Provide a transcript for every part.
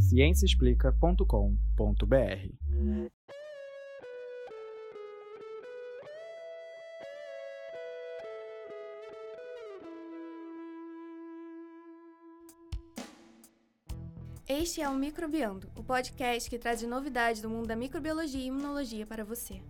ciênciaexplica.com.br. Este é o Microbiando, o podcast que traz novidades do mundo da microbiologia e imunologia para você.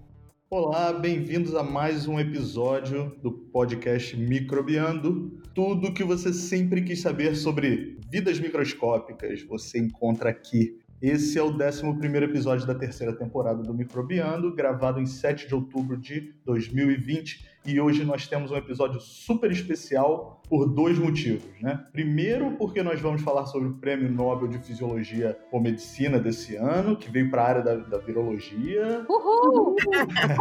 Olá, bem-vindos a mais um episódio do podcast Microbiando. Tudo que você sempre quis saber sobre vidas microscópicas você encontra aqui. Esse é o 11 episódio da terceira temporada do Microbiando, gravado em 7 de outubro de 2020. E hoje nós temos um episódio super especial por dois motivos, né? Primeiro, porque nós vamos falar sobre o Prêmio Nobel de Fisiologia ou Medicina desse ano, que veio para a área da, da virologia. Uhul!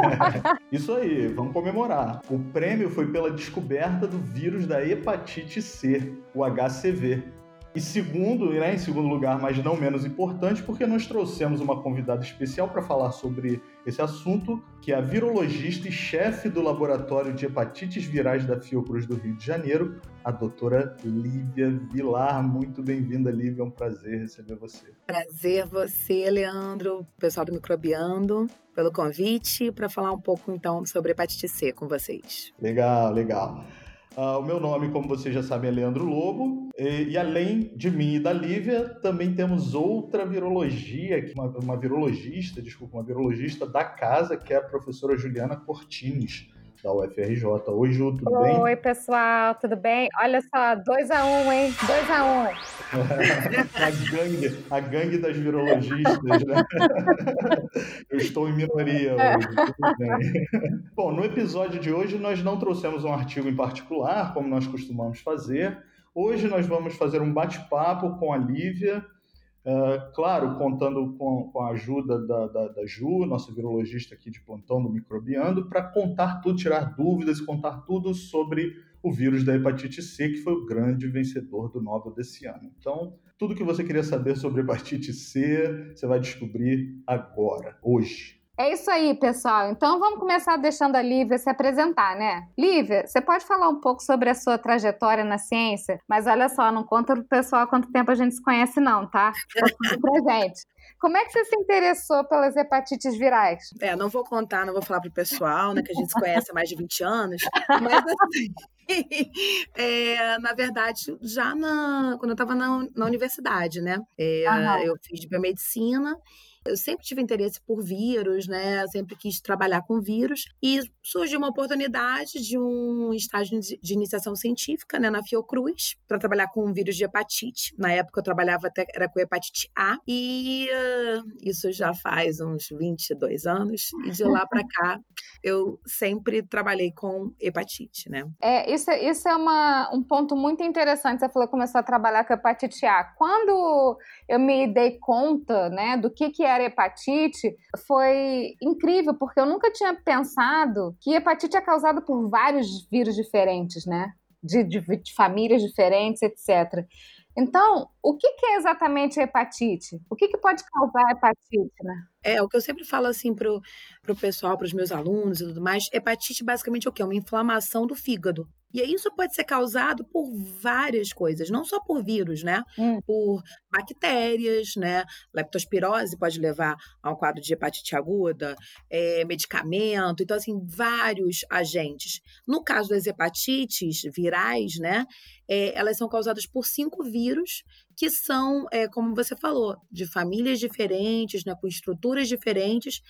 Isso aí, vamos comemorar. O prêmio foi pela descoberta do vírus da hepatite C, o HCV e segundo, né, em segundo lugar, mas não menos importante, porque nós trouxemos uma convidada especial para falar sobre esse assunto, que é a virologista e chefe do laboratório de hepatites virais da Fiocruz do Rio de Janeiro, a doutora Lívia Vilar. Muito bem-vinda, Lívia, é um prazer receber você. Prazer você, Leandro, pessoal do Microbiando, pelo convite para falar um pouco então sobre hepatite C com vocês. Legal, legal. Uh, o meu nome, como vocês já sabem, é Leandro Lobo. E, e, além de mim e da Lívia, também temos outra virologia, uma, uma virologista, desculpa, uma virologista da casa, que é a professora Juliana Cortines da UFRJ. Oi, Ju, tudo Oi, bem? Oi, pessoal, tudo bem? Olha só, 2x1, um, hein? 2x1. Um. a, gangue, a gangue das virologistas, né? Eu estou em minoria hoje, tudo bem. Bom, no episódio de hoje nós não trouxemos um artigo em particular, como nós costumamos fazer. Hoje nós vamos fazer um bate-papo com a Lívia, Uh, claro, contando com, com a ajuda da, da, da, Ju, nossa virologista aqui de plantão do Microbiando, para contar tudo, tirar dúvidas, contar tudo sobre o vírus da hepatite C, que foi o grande vencedor do Nobel desse ano. Então, tudo que você queria saber sobre hepatite C, você vai descobrir agora, hoje. É isso aí, pessoal. Então vamos começar deixando a Lívia se apresentar, né? Lívia, você pode falar um pouco sobre a sua trajetória na ciência, mas olha só, não conta pro pessoal quanto tempo a gente se conhece, não, tá? Conta pra gente. Como é que você se interessou pelas hepatites virais? É, não vou contar, não vou falar pro pessoal, né, que a gente se conhece há mais de 20 anos, mas assim. É, na verdade, já na, quando eu estava na, na, universidade, né? É, eu fiz biomedicina eu sempre tive interesse por vírus, né? Sempre quis trabalhar com vírus e surgiu uma oportunidade de um estágio de iniciação científica, né, na Fiocruz, para trabalhar com vírus de hepatite. Na época eu trabalhava até era com hepatite A e uh, isso já faz uns 22 anos e de lá para cá eu sempre trabalhei com hepatite, né? É, isso, isso é uma, um ponto muito interessante. Você falou que começou a trabalhar com hepatite A. Quando eu me dei conta, né, do que que era hepatite, foi incrível, porque eu nunca tinha pensado que hepatite é causada por vários vírus diferentes, né? De, de, de famílias diferentes, etc. Então, o que, que é exatamente hepatite? O que, que pode causar hepatite, né? É, o que eu sempre falo assim pro, pro pessoal, pros meus alunos e tudo mais, hepatite basicamente é o quê? Uma inflamação do fígado. E isso pode ser causado por várias coisas, não só por vírus, né? Hum. Por bactérias, né? Leptospirose pode levar a um quadro de hepatite aguda, é, medicamento, então, assim, vários agentes. No caso das hepatites virais, né? É, elas são causadas por cinco vírus que são, é, como você falou, de famílias diferentes, né, com estruturas diferentes,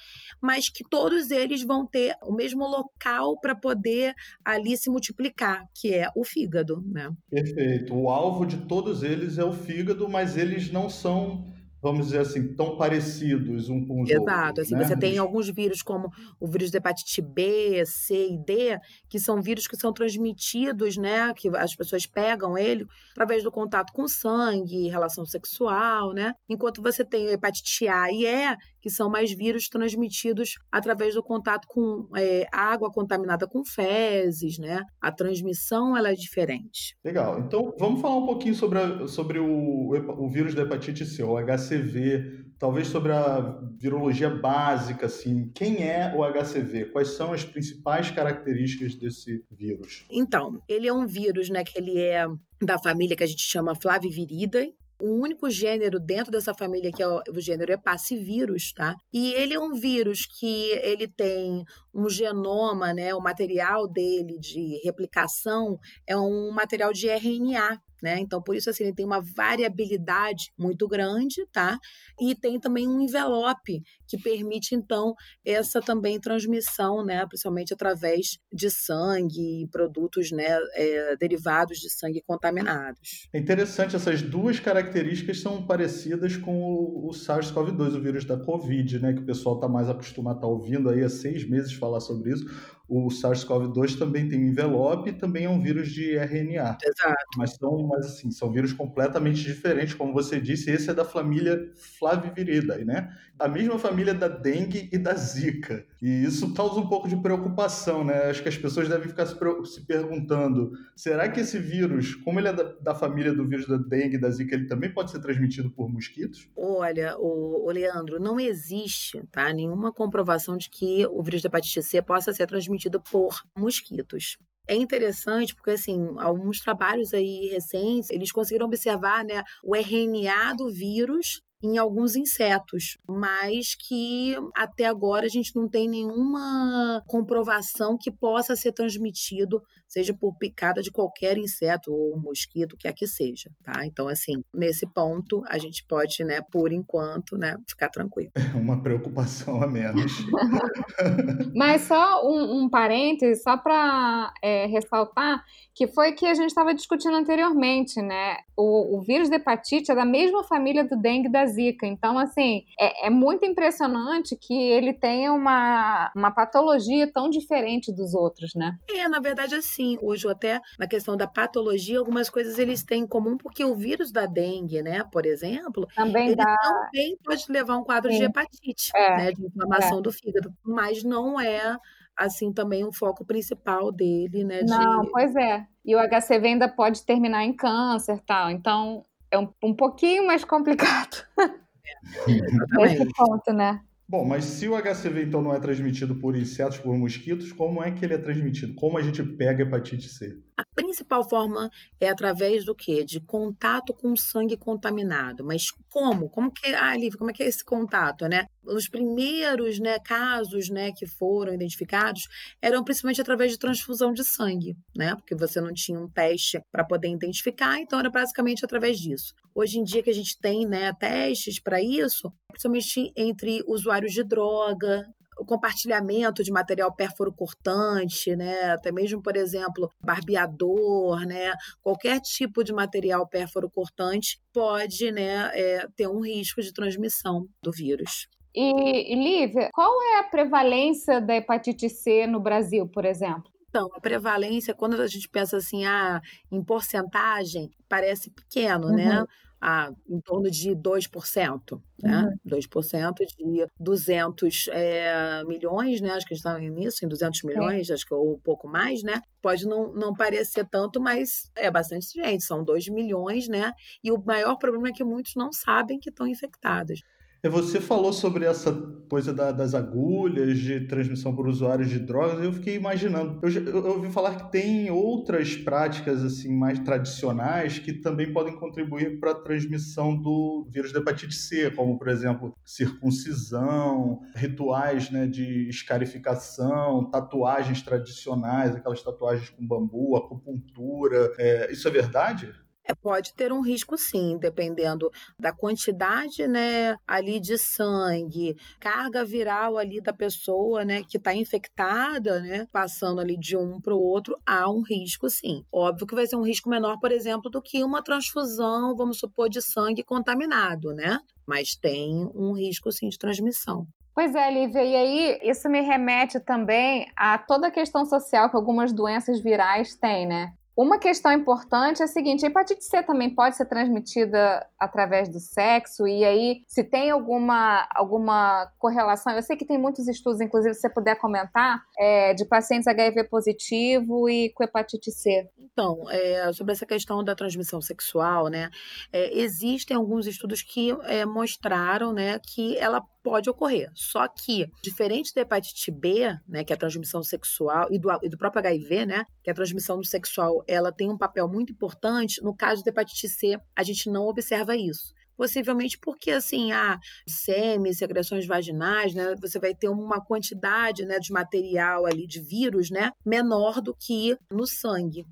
mas que todos eles vão ter o mesmo local para poder ali se multiplicar, que é o fígado. Né? Perfeito. O alvo de todos eles é o fígado, mas eles não são vamos dizer assim, tão parecidos um com os Exato, outros. Exato. Assim, né? Você tem alguns vírus, como o vírus da hepatite B, C e D, que são vírus que são transmitidos, né? Que as pessoas pegam ele através do contato com sangue, relação sexual, né? Enquanto você tem hepatite A e E, que são mais vírus transmitidos através do contato com é, água contaminada com fezes, né? A transmissão ela é diferente. Legal. Então, vamos falar um pouquinho sobre, a, sobre o, o vírus da hepatite C, o HCV, talvez sobre a virologia básica, assim, quem é o HCV? Quais são as principais características desse vírus? Então, ele é um vírus, né, que ele é da família que a gente chama Flaviviridae, o único gênero dentro dessa família que é o, o gênero Epacivírus, tá? E ele é um vírus que ele tem um genoma, né, o material dele de replicação é um material de RNA, né? Então, por isso, assim, ele tem uma variabilidade muito grande, tá? E tem também um envelope que permite, então, essa também transmissão, né? Principalmente através de sangue e produtos, né? É, derivados de sangue contaminados. É interessante, essas duas características são parecidas com o, o SARS-CoV-2, o vírus da Covid, né? Que o pessoal está mais acostumado a estar tá ouvindo aí há seis meses falar sobre isso o SARS-CoV-2 também tem envelope e também é um vírus de RNA. Exato. Mas são, mas, assim, são vírus completamente diferentes, como você disse, esse é da família Flaviviridae, né? A mesma família da dengue e da zika. E isso causa um pouco de preocupação, né? Acho que as pessoas devem ficar se, perguntando, será que esse vírus, como ele é da, família do vírus da dengue e da zika, ele também pode ser transmitido por mosquitos? Olha, o, Leandro, não existe, tá? Nenhuma comprovação de que o vírus da hepatite C possa ser transmitido por mosquitos. É interessante porque, assim, alguns trabalhos aí recentes, eles conseguiram observar né, o RNA do vírus em alguns insetos, mas que até agora a gente não tem nenhuma comprovação que possa ser transmitido, seja por picada de qualquer inseto ou mosquito, que aqui seja, tá? Então, assim, nesse ponto, a gente pode, né, por enquanto, né, ficar tranquilo. Uma preocupação a menos. mas só um, um parêntese, só para é, ressaltar, que foi que a gente estava discutindo anteriormente, né? O, o vírus da hepatite é da mesma família do dengue da Zika. Então, assim, é, é, muito impressionante que ele tenha uma, uma patologia tão diferente dos outros, né? É, na verdade, assim, hoje até na questão da patologia, algumas coisas eles têm em comum, porque o vírus da dengue, né, por exemplo, também ele dá... também pode levar um quadro Sim. de hepatite, é. né, de inflamação é. do fígado, mas não é assim também o foco principal dele, né? De... Não, pois é. E o HCV ainda pode terminar em câncer, tal. Então, é um, um pouquinho mais complicado. Esse ponto, né? Bom, mas se o HCV então não é transmitido por insetos, por mosquitos, como é que ele é transmitido? Como a gente pega hepatite C? A principal forma é através do quê? De contato com sangue contaminado. Mas como? Como que, ah, Lívia, como é que é esse contato, né? Os primeiros, né, casos, né, que foram identificados eram principalmente através de transfusão de sangue, né? Porque você não tinha um teste para poder identificar, então era basicamente através disso. Hoje em dia que a gente tem, né, testes para isso, principalmente entre usuários de droga, o compartilhamento de material pérfuro cortante, né? Até mesmo, por exemplo, barbeador, né? Qualquer tipo de material pérfuro cortante pode, né, é, ter um risco de transmissão do vírus. E, Lívia, qual é a prevalência da hepatite C no Brasil, por exemplo? Então, a prevalência, quando a gente pensa assim, ah, em porcentagem, parece pequeno, né? uhum. né? A, em torno de 2%, né? Uhum. 2% de 200 é, milhões, né? Acho que a gente está nisso, em 200 milhões, é. acho que ou um pouco mais, né? Pode não, não parecer tanto, mas é bastante gente, são 2 milhões, né? E o maior problema é que muitos não sabem que estão infectados. É, você falou sobre essa coisa da, das agulhas de transmissão por usuários de drogas, eu fiquei imaginando. Eu, eu, eu, ouvi falar que tem outras práticas assim mais tradicionais que também podem contribuir para a transmissão do vírus da hepatite C, como por exemplo circuncisão, rituais né, de escarificação, tatuagens tradicionais, aquelas tatuagens com bambu, acupuntura. É, isso é verdade? É, pode ter um risco sim, dependendo da quantidade, né, ali de sangue, carga viral ali da pessoa, né, que está infectada, né, passando ali de um para o outro, há um risco sim. Óbvio que vai ser um risco menor, por exemplo, do que uma transfusão, vamos supor, de sangue contaminado, né? Mas tem um risco sim de transmissão. Pois é, Lívia, e aí isso me remete também a toda a questão social que algumas doenças virais têm, né? Uma questão importante é a seguinte: a hepatite C também pode ser transmitida através do sexo, e aí, se tem alguma, alguma correlação, eu sei que tem muitos estudos, inclusive, se você puder comentar, é, de pacientes HIV positivo e com hepatite C. Então, é, sobre essa questão da transmissão sexual, né, é, existem alguns estudos que é, mostraram né, que ela pode ocorrer. Só que, diferente da hepatite B, né, que é a transmissão sexual, e do, e do próprio HIV, né, que é a transmissão sexual, ela tem um papel muito importante, no caso da hepatite C, a gente não observa isso possivelmente porque assim a sêmen, secreções vaginais, né, você vai ter uma quantidade, né, de material ali de vírus, né, menor do que no sangue.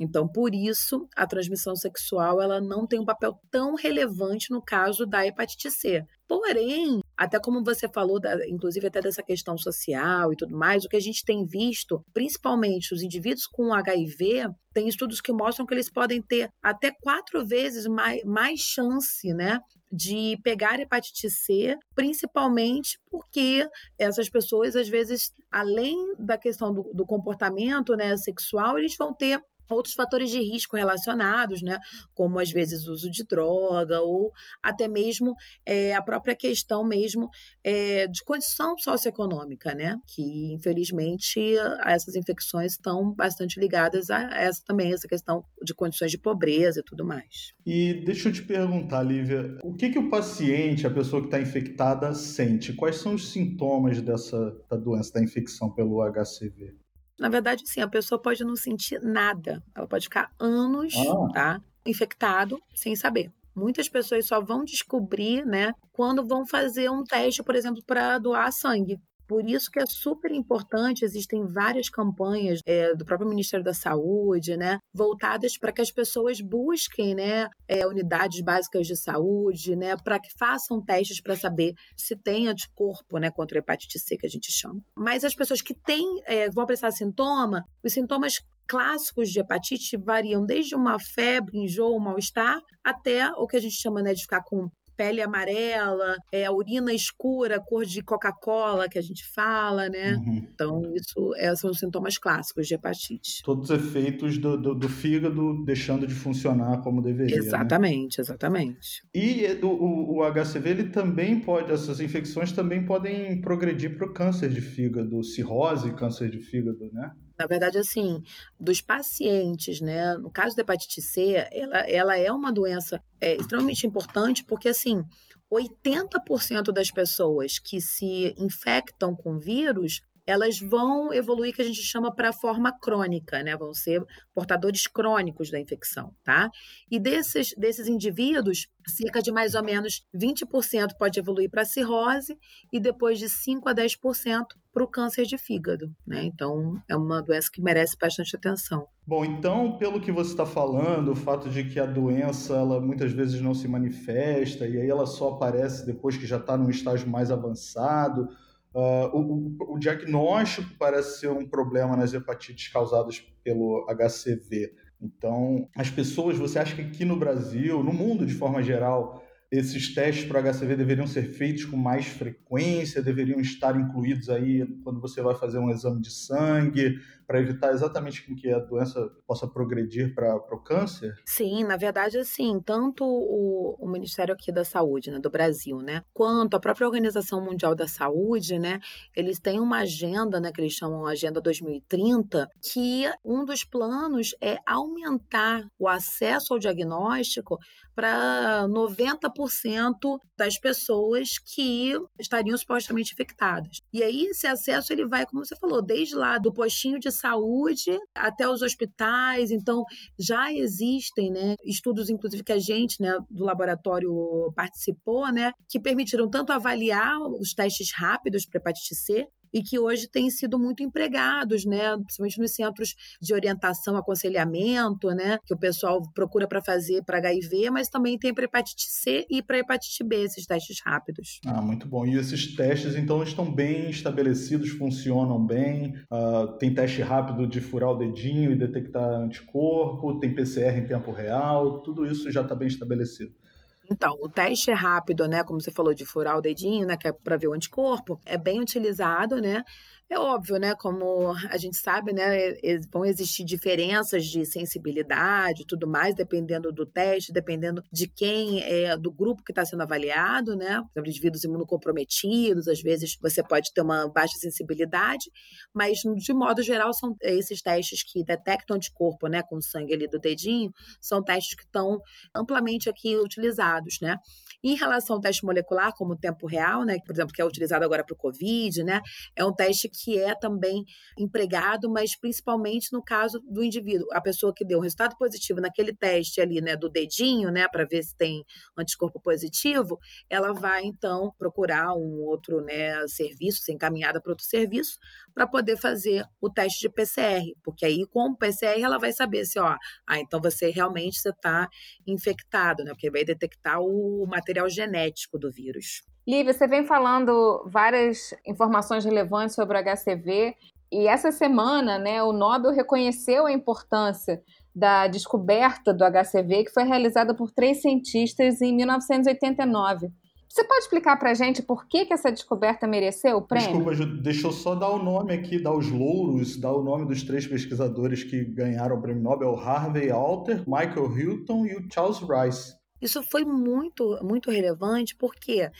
Então, por isso, a transmissão sexual ela não tem um papel tão relevante no caso da hepatite C. Porém, até como você falou, da, inclusive até dessa questão social e tudo mais, o que a gente tem visto, principalmente os indivíduos com HIV, tem estudos que mostram que eles podem ter até quatro vezes mais, mais chance, né, de pegar hepatite C, principalmente porque essas pessoas, às vezes, além da questão do, do comportamento né, sexual, eles vão ter outros fatores de risco relacionados, né, como às vezes uso de droga ou até mesmo é, a própria questão mesmo é, de condição socioeconômica, né, que infelizmente essas infecções estão bastante ligadas a essa também essa questão de condições de pobreza e tudo mais. E deixa eu te perguntar, Lívia, o que que o paciente, a pessoa que está infectada, sente? Quais são os sintomas dessa da doença, da infecção pelo HCV? Na verdade, sim, a pessoa pode não sentir nada. Ela pode ficar anos, ah. tá? Infectado sem saber. Muitas pessoas só vão descobrir, né, quando vão fazer um teste, por exemplo, para doar sangue. Por isso que é super importante, existem várias campanhas é, do próprio Ministério da Saúde, né, voltadas para que as pessoas busquem, né, é, unidades básicas de saúde, né, para que façam testes para saber se tem anticorpo, né, contra a hepatite C, que a gente chama. Mas as pessoas que têm, é, vão apresentar sintoma, os sintomas clássicos de hepatite variam desde uma febre, enjoo, mal-estar, até o que a gente chama né, de ficar com pele amarela, é, urina escura, cor de Coca-Cola, que a gente fala, né? Uhum. Então, isso é, são os sintomas clássicos de hepatite. Todos os efeitos do, do, do fígado deixando de funcionar como deveria. Exatamente, né? exatamente. E o, o, HCV, ele também pode, essas infecções também podem progredir para o câncer de fígado, cirrose, câncer de fígado, né? Na verdade, assim, dos pacientes, né? No caso da hepatite C, ela, ela é uma doença é, extremamente importante, porque, assim, 80% das pessoas que se infectam com vírus elas vão evoluir que a gente chama para forma crônica, né? Vão ser portadores crônicos da infecção, tá? E desses, desses indivíduos, cerca de mais ou menos 20% pode evoluir para cirrose e depois de 5 a 10% para o câncer de fígado, né? Então, é uma doença que merece bastante atenção. Bom, então, pelo que você está falando, o fato de que a doença ela muitas vezes não se manifesta e aí ela só aparece depois que já está num estágio mais avançado, Uh, o, o, diagnóstico parece ser um problema nas hepatites causadas pelo HCV. Então, as pessoas, você acha que aqui no Brasil, no mundo de forma geral, esses testes para HCV deveriam ser feitos com mais frequência, deveriam estar incluídos aí quando você vai fazer um exame de sangue, para evitar exatamente que a doença possa progredir para o câncer? Sim, na verdade, assim, tanto o, o, Ministério aqui da Saúde, né, do Brasil, né, quanto a própria Organização Mundial da Saúde, né, eles têm uma agenda, né, que eles chamam Agenda 2030, que um dos planos é aumentar o acesso ao diagnóstico para 90% das pessoas que estariam supostamente infectadas. E aí esse acesso ele vai, como você falou, desde lá do postinho de saúde até os hospitais. Então, já existem né, estudos, inclusive, que a gente né, do laboratório participou, né, que permitiram tanto avaliar os testes rápidos para hepatite C, e que hoje têm sido muito empregados, né? Principalmente nos centros de orientação, aconselhamento, né? Que o pessoal procura para fazer para HIV, mas também tem para hepatite C e para hepatite B, esses testes rápidos. Ah, muito bom. E esses testes, então, estão bem estabelecidos, funcionam bem. Uh, tem teste rápido de furar o dedinho e detectar anticorpo, tem PCR em tempo real, tudo isso já está bem estabelecido. Então, o teste rápido, né, como você falou, de furar o dedinho, né, que é para ver o anticorpo, é bem utilizado, né? É óbvio, né? Como a gente sabe, né? Vão existir diferenças de sensibilidade e tudo mais, dependendo do teste, dependendo de quem é do grupo que está sendo avaliado, né? Por exemplo, indivíduos imunocomprometidos, às vezes você pode ter uma baixa sensibilidade, mas de modo geral são esses testes que detectam anticorpo, né, com sangue ali do dedinho, são testes que estão amplamente aqui utilizados, né? Em relação ao teste molecular, como tempo real, né, por exemplo, que é utilizado agora para o COVID, né, é um teste que é também empregado, mas principalmente no caso do indivíduo, a pessoa que deu um resultado positivo naquele teste ali, né, do dedinho, né, para ver se tem anticorpo positivo, ela vai então procurar um outro, né, serviço, ser encaminhada para outro serviço, para poder fazer o teste de PCR, porque aí com o PCR ela vai saber se, ó, ah, então você realmente está infectado, né, porque vai detectar o material genético do vírus. Lívia, você vem falando várias informações relevantes sobre o HCV e essa semana, né, o Nobel reconheceu a importância da descoberta do HCV que foi realizada por três cientistas em 1989. Você pode explicar para a gente por que, que essa descoberta mereceu o prêmio? Desculpa, deixa eu só dar o nome aqui, dar os louros, dar o nome dos três pesquisadores que ganharam o prêmio Nobel: Harvey Alter, Michael Hilton e o Charles Rice. Isso foi muito, muito relevante porque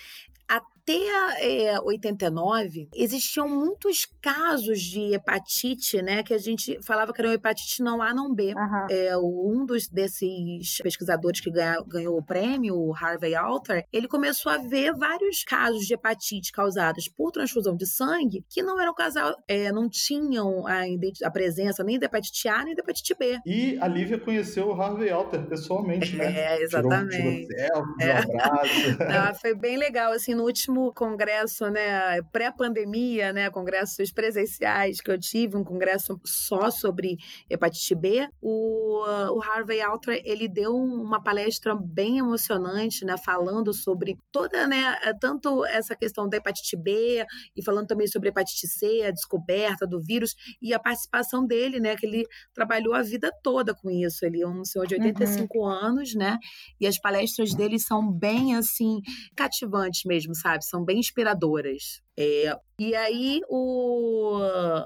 até é, 89, existiam muitos casos de hepatite, né? Que a gente falava que era uma hepatite não A, não B. Uhum. É, um dos desses pesquisadores que ganha, ganhou o prêmio, o Harvey Alter, ele começou a ver vários casos de hepatite causadas por transfusão de sangue que não eram casal, é, não tinham a, a, presença nem da hepatite A nem da hepatite B. E a Lívia conheceu o Harvey Alter pessoalmente, né? É, exatamente. Tirou, tirou selfie, é. um abraço. foi bem legal, assim, no último último congresso, né, pré-pandemia, né, congressos presenciais que eu tive, um congresso só sobre hepatite B, o, o Harvey Alter, ele deu uma palestra bem emocionante, né, falando sobre toda, né, tanto essa questão da hepatite B e falando também sobre hepatite C, a descoberta do vírus e a participação dele, né, que ele trabalhou a vida toda com isso. Ele é um senhor de 85 uhum. anos, né, e as palestras dele são bem, assim, cativantes mesmo, sabe? Sabe? São bem inspiradoras. É, e aí o,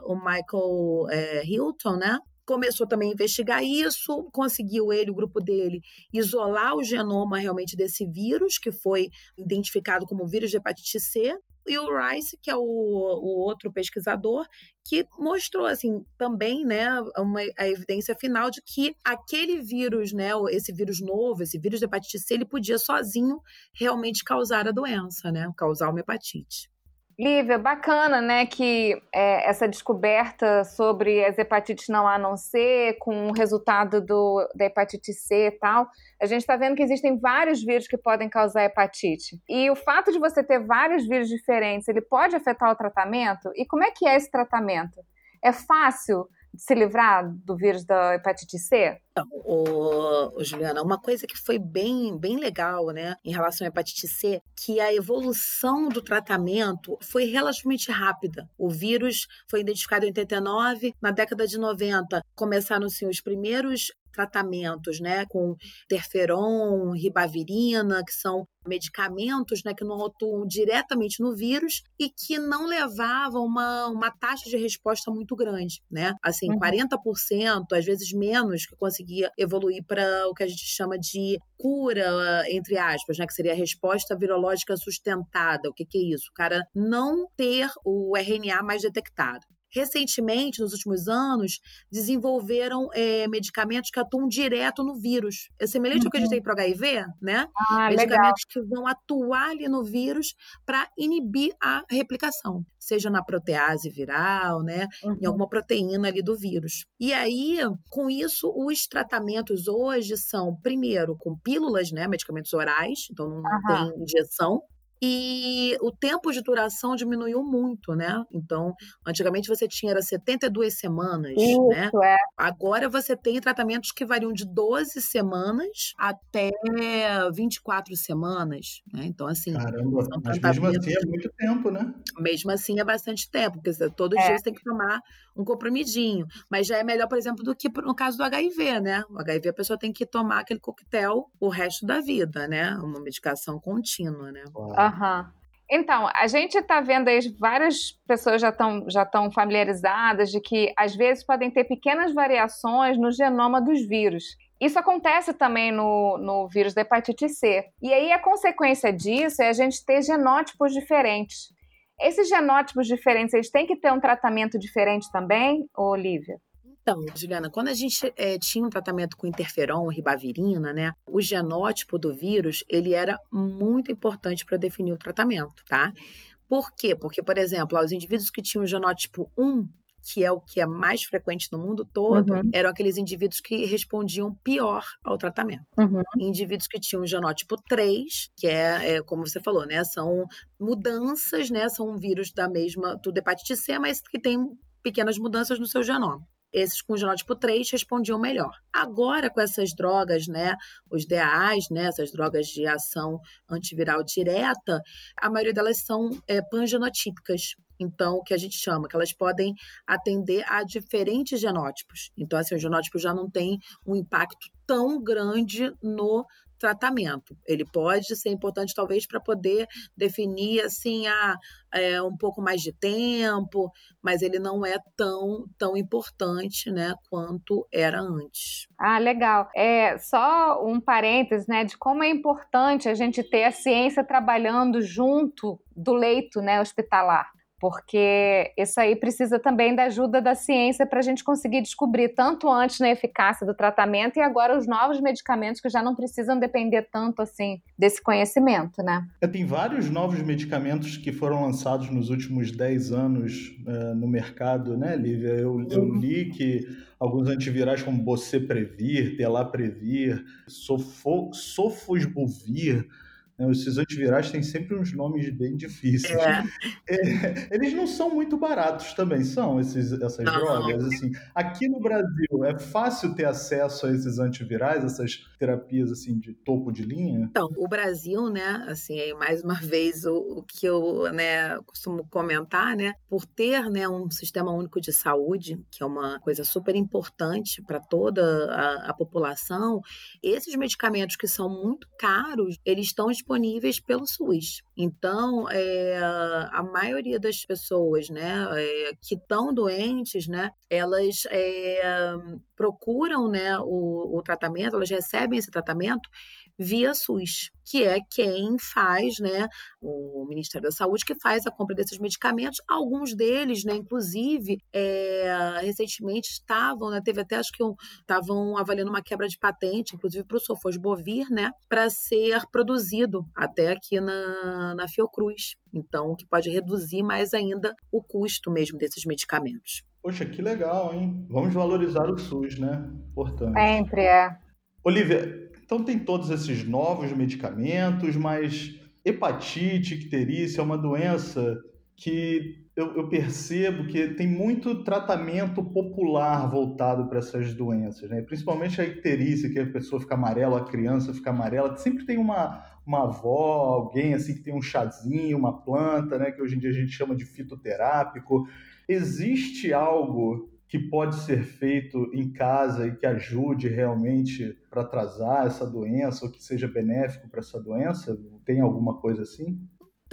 o Michael é, Hilton, né? Começou também a investigar isso, conseguiu ele, o grupo dele, isolar o genoma realmente desse vírus, que foi identificado como vírus de hepatite C, e o Rice, que é o, o, outro pesquisador, que mostrou assim também, né, uma, a evidência final de que aquele vírus, né, esse vírus novo, esse vírus de hepatite C, ele podia sozinho realmente causar a doença, né, causar uma hepatite. Lívia, bacana, né, que é, essa descoberta sobre as hepatites não A não C, com o resultado do, da hepatite C e tal, a gente está vendo que existem vários vírus que podem causar hepatite. E o fato de você ter vários vírus diferentes, ele pode afetar o tratamento? E como é que é esse tratamento? É fácil se livrar do vírus da hepatite C? Então, ô, Juliana, uma coisa que foi bem, bem legal, né, em relação à hepatite C, que a evolução do tratamento foi relativamente rápida. O vírus foi identificado em 89, na década de 90 começaram-se os primeiros tratamentos, né, com interferon, ribavirina, que são medicamentos né, que não atuam diretamente no vírus e que não levavam uma, uma taxa de resposta muito grande, né? Assim, uhum. 40%, às vezes menos, que conseguia evoluir para o que a gente chama de cura, entre aspas, né? Que seria a resposta virológica sustentada. O que, que é isso? O cara não ter o RNA mais detectado recentemente, nos últimos anos, desenvolveram é, medicamentos que atuam direto no vírus. É semelhante uhum. ao que a gente uhum. tem para o HIV, né? Ah, medicamentos legal. que vão atuar ali no vírus para inibir a replicação, seja na protease viral, né? Uhum. Em alguma proteína ali do vírus. E aí, com isso, os tratamentos hoje são, primeiro, com pílulas, né? Medicamentos orais, então não uhum. tem injeção e o tempo de duração diminuiu muito, né? Então, antigamente você tinha era 72 semanas, Isso, né? É. Agora você tem tratamentos que variam de 12 semanas até 24 semanas, né? Então, assim... Caramba, mas mesmo assim é muito tempo, né? Mesmo assim é bastante tempo, porque todos os é. dias tem que tomar um comprimidinho. Mas já é melhor, por exemplo, do que no caso do HIV, né? O HIV a pessoa tem que tomar aquele coquetel o resto da vida, né? Uma medicação contínua, né? Então, a gente está vendo aí, várias pessoas já estão já familiarizadas de que às vezes podem ter pequenas variações no genoma dos vírus. Isso acontece também no, no vírus da hepatite C. E aí a consequência disso é a gente ter genótipos diferentes. Esses genótipos diferentes, eles têm que ter um tratamento diferente também, Olivia? Então, Juliana, quando a gente é, tinha um tratamento com interferon, ribavirina, né, o genótipo do vírus, ele era muito importante para definir o tratamento, tá? Por quê? Porque, por exemplo, os indivíduos que tinham o genótipo 1, que é o que é mais frequente no mundo todo, uhum. eram aqueles indivíduos que respondiam pior ao tratamento. Uhum. Indivíduos que tinham o genótipo 3, que é, é, como você falou, né? São mudanças, né? São vírus da mesma, do hepatite C, mas que tem pequenas mudanças no seu genoma esses com genótipo 3 respondiam melhor. Agora, com essas drogas, né, os DAAs, né, essas drogas de ação antiviral direta, a maioria delas são é, pangenotípicas. Então, o que a gente chama, que elas podem atender a diferentes genótipos. Então, assim, o genótipo já não tem um impacto tão grande no tratamento. Ele pode ser importante, talvez, para poder definir assim a, é, um pouco mais de tempo, mas ele não é tão, tão importante né, quanto era antes. Ah, legal. É só um parênteses né, de como é importante a gente ter a ciência trabalhando junto do leito né, hospitalar porque isso aí precisa também da ajuda da ciência para a gente conseguir descobrir tanto antes na eficácia do tratamento e agora os novos medicamentos que já não precisam depender tanto assim desse conhecimento, né? É, tem vários novos medicamentos que foram lançados nos últimos 10 anos é, no mercado, né, Lívia? Eu, eu uhum. li que alguns antivirais como Boceprevir, Telaprevir, Sofo, Sofosbuvir, né? Esses antivirais têm sempre uns nomes bem difíceis. É. É, eles não são muito baratos também, são esses, essas não. drogas. Assim, aqui no Brasil é fácil ter acesso a esses antivirais, essas terapias assim de topo de linha. Então, o Brasil, né, assim, mais uma vez o, o que eu, né, costumo comentar, né, por ter, né, um sistema único de saúde, que é uma coisa super importante para toda a, a população, esses medicamentos que são muito caros, eles estão disponíveis pelo SUS. Então, é, a maioria das pessoas né, é, que estão doentes, né, elas é, procuram né, o, o tratamento, elas recebem esse tratamento via SUS, que é quem faz, né, o Ministério da Saúde, que faz a compra desses medicamentos. Alguns deles, né, inclusive, é, recentemente estavam, né, teve até acho que estavam um, avaliando uma quebra de patente, inclusive para o Sofosbovir, né, para ser produzido até aqui na, na Fiocruz. Então, que pode reduzir mais ainda o custo mesmo desses medicamentos. Poxa, que legal, hein? Vamos valorizar o SUS, né? Importante. Sempre é. Olivia, então tem todos esses novos medicamentos, mas hepatite, icterícia é uma doença que eu, eu, percebo que tem muito tratamento popular voltado para essas doenças, né? principalmente a icterícia, que a pessoa fica amarela, a criança fica amarela, sempre tem uma, uma avó, alguém assim que tem um chazinho, uma planta, né? que hoje em dia a gente chama de fitoterápico. Existe algo que pode ser feito em casa e que ajude realmente para atrasar essa doença ou que seja benéfico para essa doença? Tem alguma coisa assim?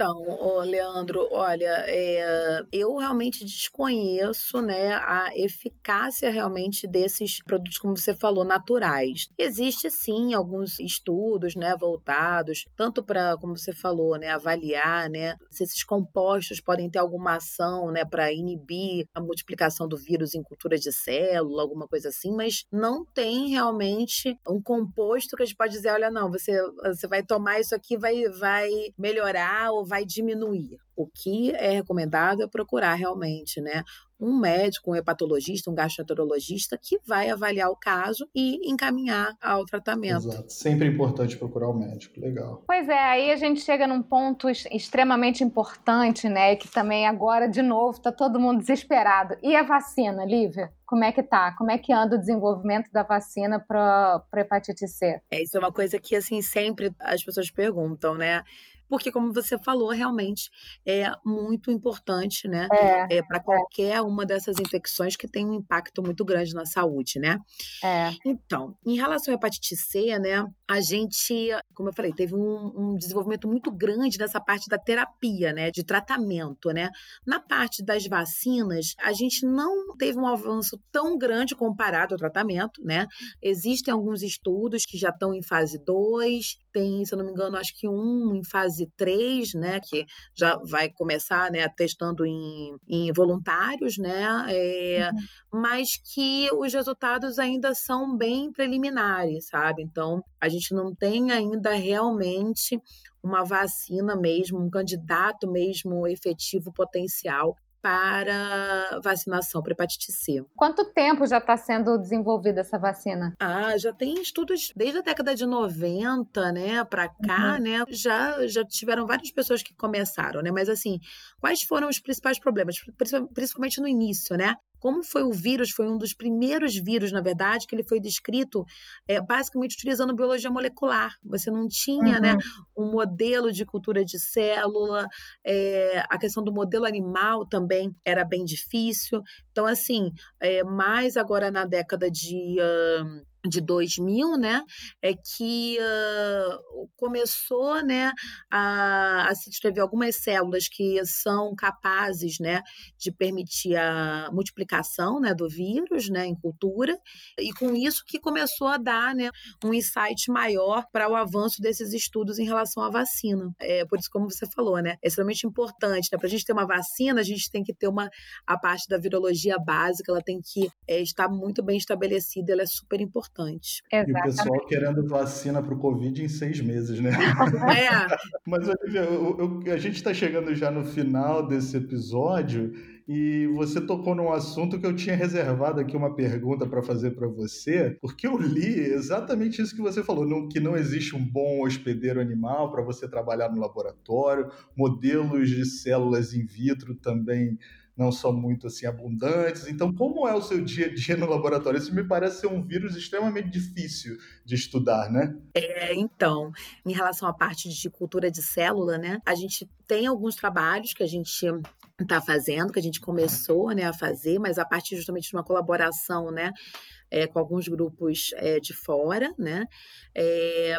Então, Leandro, olha, é, eu realmente desconheço né, a eficácia realmente desses produtos, como você falou, naturais. Existe sim alguns estudos né, voltados, tanto para, como você falou, né, avaliar né, se esses compostos podem ter alguma ação né, para inibir a multiplicação do vírus em cultura de célula, alguma coisa assim, mas não tem realmente um composto que a gente pode dizer, olha, não, você, você vai tomar isso aqui, vai, vai melhorar ou vai diminuir. O que é recomendado é procurar realmente, né, um médico, um hepatologista, um gastroenterologista que vai avaliar o caso e encaminhar ao tratamento. Exato. Sempre é importante procurar o médico. Legal. Pois é, aí a gente chega num ponto extremamente importante, né? Que também agora, de novo, tá todo mundo desesperado. E a vacina, Lívia? Como é que tá? Como é que anda o desenvolvimento da vacina para hepatite C? É, isso é uma coisa que, assim, sempre as pessoas perguntam, né? Porque, como você falou, realmente é muito importante, né? É, É, para qualquer uma dessas infecções que tem um impacto muito grande na saúde, né? é. Então, em relação à hepatite C, né, a gente, como eu falei, teve um, um desenvolvimento muito grande nessa parte da terapia, né, de tratamento, né. Na parte das vacinas, a gente não teve um avanço tão grande comparado ao tratamento, né. Existem alguns estudos que já estão em fase 2, tem, se eu não me engano, acho que um em fase 3, né, que já vai começar, né, testando em, em voluntários, né, é, mas que os resultados ainda são bem preliminares, sabe? Então, a gente não tem ainda realmente uma vacina mesmo, um candidato mesmo efetivo potencial para vacinação para hepatite C. Quanto tempo já está sendo desenvolvida essa vacina? Ah, já tem estudos desde a década de 90, né, para cá, né? Já já tiveram várias pessoas que começaram, né? Mas assim, quais foram os principais problemas, Principal- principalmente no início, né? Como foi o vírus, foi um dos primeiros vírus, na verdade, que ele foi descrito é, basicamente utilizando biologia molecular. Você não tinha, né, um modelo de cultura de célula, é, a questão do modelo animal também era bem difícil. Então, assim, é, mais agora na década de, ah, de 2000, né, é que ah, começou, né, a, a se descrever algumas células que são capazes, né, de permitir a multiplicação, né, do vírus, né, em cultura, e com isso que começou a dar, né, um insight maior para o avanço desses estudos em relação à vacina. É por isso, como você falou, né, é extremamente importante, né, para a gente ter uma vacina, a gente tem que ter uma a parte da virologia básica, ela tem que é, estar muito bem estabelecida, ela é super importante. E o Exatamente. pessoal querendo vacina para o Covid em seis meses, né? É, Mas Olivia, eu- eu- a gente está chegando já no final desse episódio e você tocou num assunto que eu tinha reservado aqui uma pergunta para fazer para você, porque eu li exatamente isso que você falou, não- que não existe um bom hospedeiro animal para você trabalhar no laboratório, modelos de células in vitro também não são muito assim abundantes. Então, como é o seu dia a dia no laboratório? Isso me parece ser um vírus extremamente difícil de estudar, né? É, então, em relação à parte de cultura de célula, né, a gente tem alguns trabalhos que a gente está fazendo, que a gente começou, né, a fazer, mas a partir justamente de uma colaboração, né, é, com alguns grupos é, de fora, né,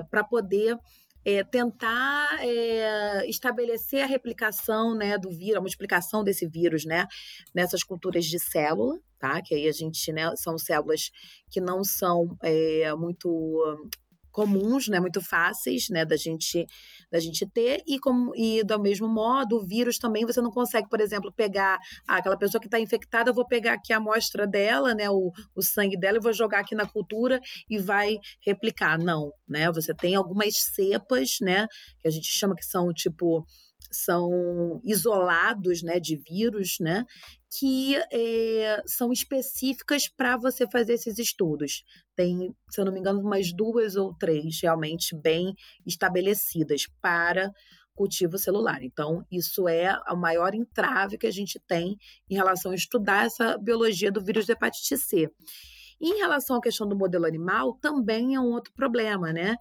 para poder é, tentar é, estabelecer a replicação, né, do vírus, a multiplicação desse vírus, né, nessas culturas de célula, tá? Que aí a gente, né, são células que não são é, muito comuns, né, muito fáceis, né, da gente da gente ter e como e do mesmo modo o vírus também você não consegue, por exemplo, pegar ah, aquela pessoa que está infectada, eu vou pegar aqui a amostra dela, né, o, o sangue dela e vou jogar aqui na cultura e vai replicar, não, né? Você tem algumas cepas, né, que a gente chama que são tipo são isolados, né, de vírus, né, que é, são específicas para você fazer esses estudos. Tem, se eu não me engano, umas duas ou três realmente bem estabelecidas para cultivo celular. Então, isso é o maior entrave que a gente tem em relação a estudar essa biologia do vírus da hepatite C. Em relação à questão do modelo animal, também é um outro problema, né?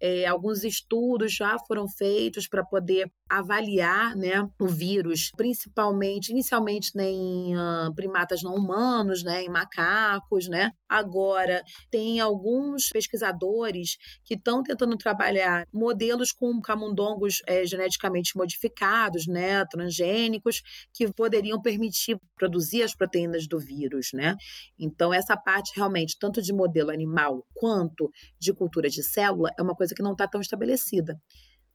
É, alguns estudos já foram feitos para poder avaliar né, o vírus, principalmente, inicialmente né, em uh, primatas não humanos, né, em macacos, né? Agora, tem alguns pesquisadores que estão tentando trabalhar modelos com camundongos é, geneticamente modificados, né, transgênicos, que poderiam permitir produzir as proteínas do vírus, né? Então, essa parte realmente, tanto de modelo animal quanto de cultura de célula, é uma coisa que não está tão estabelecida.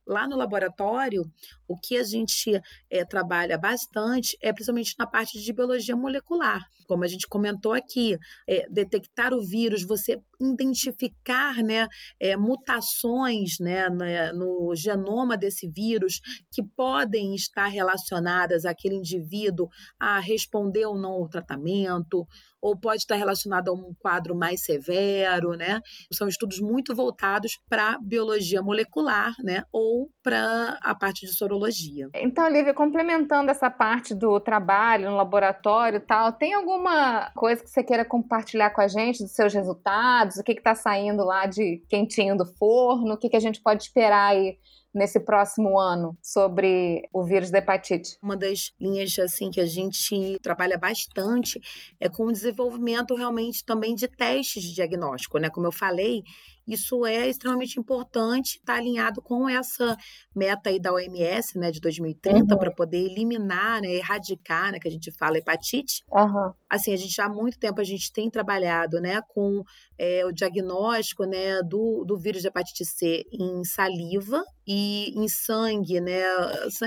Lá no laboratório, o que a gente é, trabalha bastante é principalmente na parte de biologia molecular. Como a gente comentou aqui, é, detectar o vírus, você identificar né, é, mutações né, no genoma desse vírus que podem estar relacionadas àquele indivíduo a responder ou não ao tratamento, ou pode estar relacionado a um quadro mais severo, né? São estudos muito voltados para biologia molecular, né? Ou para a parte de sorologia. Então, Lívia, complementando essa parte do trabalho no laboratório e tal, tem alguma coisa que você queira compartilhar com a gente dos seus resultados? O que está saindo lá de quentinho do forno? O que, que a gente pode esperar aí nesse próximo ano sobre o vírus da hepatite? Uma das linhas assim que a gente trabalha bastante é com o desenvolvimento realmente também de testes de diagnóstico, né? Como eu falei, isso é extremamente importante, está alinhado com essa meta aí da OMS, né, de 2030, uhum. para poder eliminar, né, erradicar, né, que a gente fala hepatite. Uhum. Assim, a gente já há muito tempo a gente tem trabalhado, né, com é, o diagnóstico, né, do, do vírus de hepatite C em saliva e em sangue, né,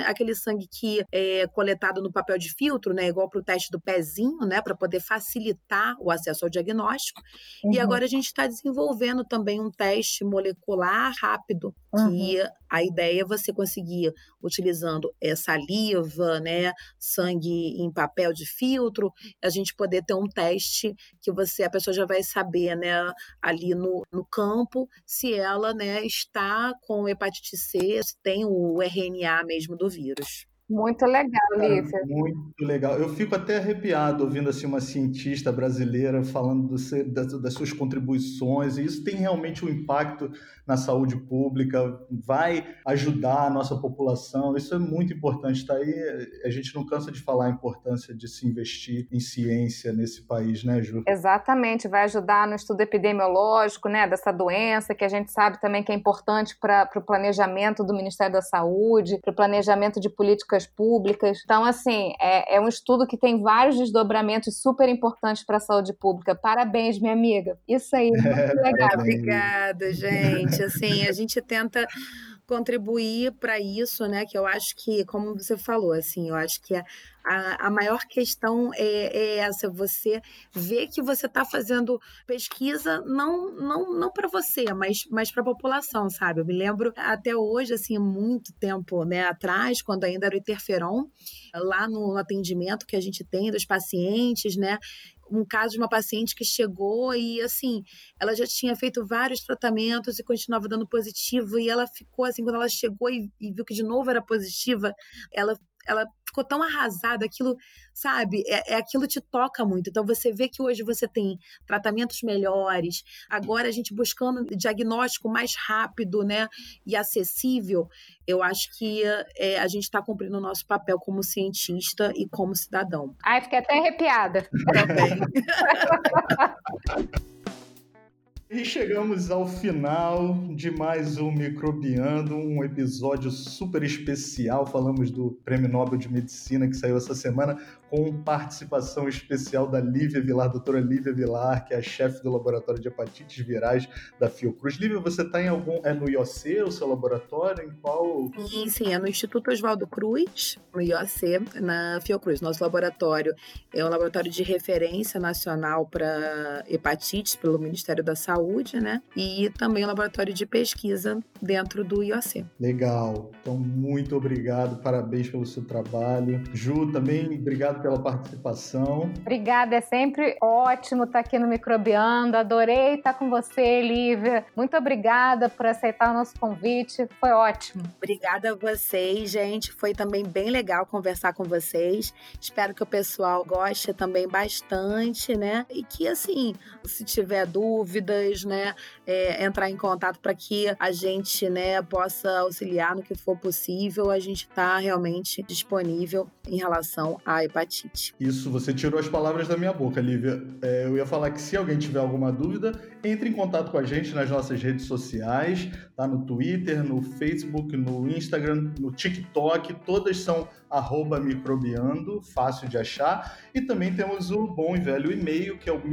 aquele sangue que é coletado no papel de filtro, né, igual para o teste do pezinho, né, para poder facilitar o acesso ao diagnóstico. Uhum. E agora a gente está desenvolvendo também um teste molecular rápido, uhum. que a ideia é você conseguir, utilizando é, saliva, né, sangue em papel de filtro, a gente poder ter um teste que você, a pessoa já vai saber, né, ali no, no campo, se ela, né, está com hepatite C, se tem o RNA mesmo do vírus. Muito legal, Lívia. muito legal. Eu fico até arrepiado ouvindo assim uma cientista brasileira falando do, das, das, suas contribuições, e isso tem realmente um impacto na saúde pública, vai ajudar a nossa população. Isso é muito importante. Tá aí, a gente não cansa de falar a importância de se investir em ciência nesse país, né, Ju? Exatamente, vai ajudar no estudo epidemiológico, né, dessa doença, que a gente sabe também que é importante para o planejamento do Ministério da Saúde, para o planejamento de políticas públicas. Então, assim, é, é um estudo que tem vários desdobramentos super importantes para a saúde pública. Parabéns, minha amiga. Isso aí, muito legal. Obrigada, gente gente, assim, a gente tenta contribuir para isso, né? Que eu acho que, como você falou, assim, eu acho que a, a, maior questão é, é, essa, você ver que você está fazendo pesquisa não não, não para você, mas, mas para a população, sabe? Eu me lembro até hoje, assim, muito tempo né, atrás, quando ainda era o interferon, lá no atendimento que a gente tem dos pacientes, né? Um caso de uma paciente que chegou e assim, ela já tinha feito vários tratamentos e continuava dando positivo e ela ficou assim, quando ela chegou e, e viu que de novo era positiva, ela ela ficou tão arrasada, aquilo, sabe, é, é, aquilo te toca muito. Então você vê que hoje você tem tratamentos melhores, agora a gente buscando diagnóstico mais rápido, né, e acessível. Eu acho que é, a gente está cumprindo o nosso papel como cientista e como cidadão. Ai, fiquei até arrepiada. Também. E chegamos ao final de mais um Microbiando, um episódio super especial. Falamos do Prêmio Nobel de Medicina que saiu essa semana com participação especial da Lívia Vilar, doutora Lívia Vilar, que é a chefe do laboratório de hepatites virais da Fiocruz. Lívia, você está em algum. É no IOC, o seu laboratório? Em qual? Sim, sim, é no Instituto Oswaldo Cruz, no IOC, na Fiocruz. Nosso laboratório é um laboratório de referência nacional para hepatites pelo Ministério da Saúde, né? E também um laboratório de pesquisa dentro do IOC. Legal. Então, muito obrigado, parabéns pelo seu trabalho. Ju, também obrigado pela participação. Obrigada, é sempre ótimo estar aqui no Microbiando. Adorei estar com você, Lívia. Muito obrigada por aceitar o nosso convite. Foi ótimo. Obrigada a vocês, gente. Foi também bem legal conversar com vocês. Espero que o pessoal goste também bastante, né? E que, assim, se tiver né, é, entrar em contato para que a gente, né, possa auxiliar no que for possível. A gente está realmente disponível em relação à hepatite. Isso, você tirou as palavras da minha boca, Lívia. É, eu ia falar que se alguém tiver alguma dúvida, entre em contato com a gente nas nossas redes sociais, tá? No Twitter, no Facebook, no Instagram, no TikTok, todas são microbiando, fácil de achar. E também temos o bom e velho e-mail, que é o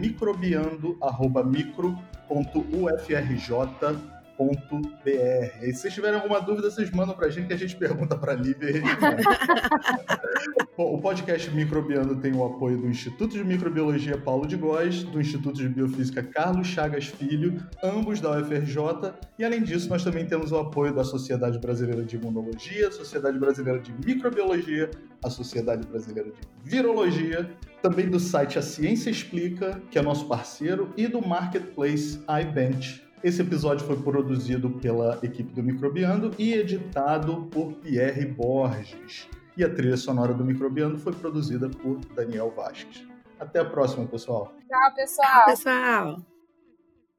microbiando.micro.ufrj E se vocês tiverem alguma dúvida, vocês mandam pra gente que a gente pergunta pra Lívia Bom, o podcast Microbiando tem o apoio do Instituto de Microbiologia Paulo de Góes, do Instituto de Biofísica Carlos Chagas Filho, ambos da UFRJ, e além disso, nós também temos o apoio da Sociedade Brasileira de Imunologia, Sociedade Brasileira de Microbiologia, a Sociedade Brasileira de Virologia, também do site A Ciência Explica, que é nosso parceiro, e do Marketplace iBench. Esse episódio foi produzido pela equipe do Microbiando e editado por Pierre Borges. E a trilha sonora do Microbiando foi produzida por Daniel Vasques. Até a próxima, pessoal. Tchau, pessoal. Tchau, pessoal.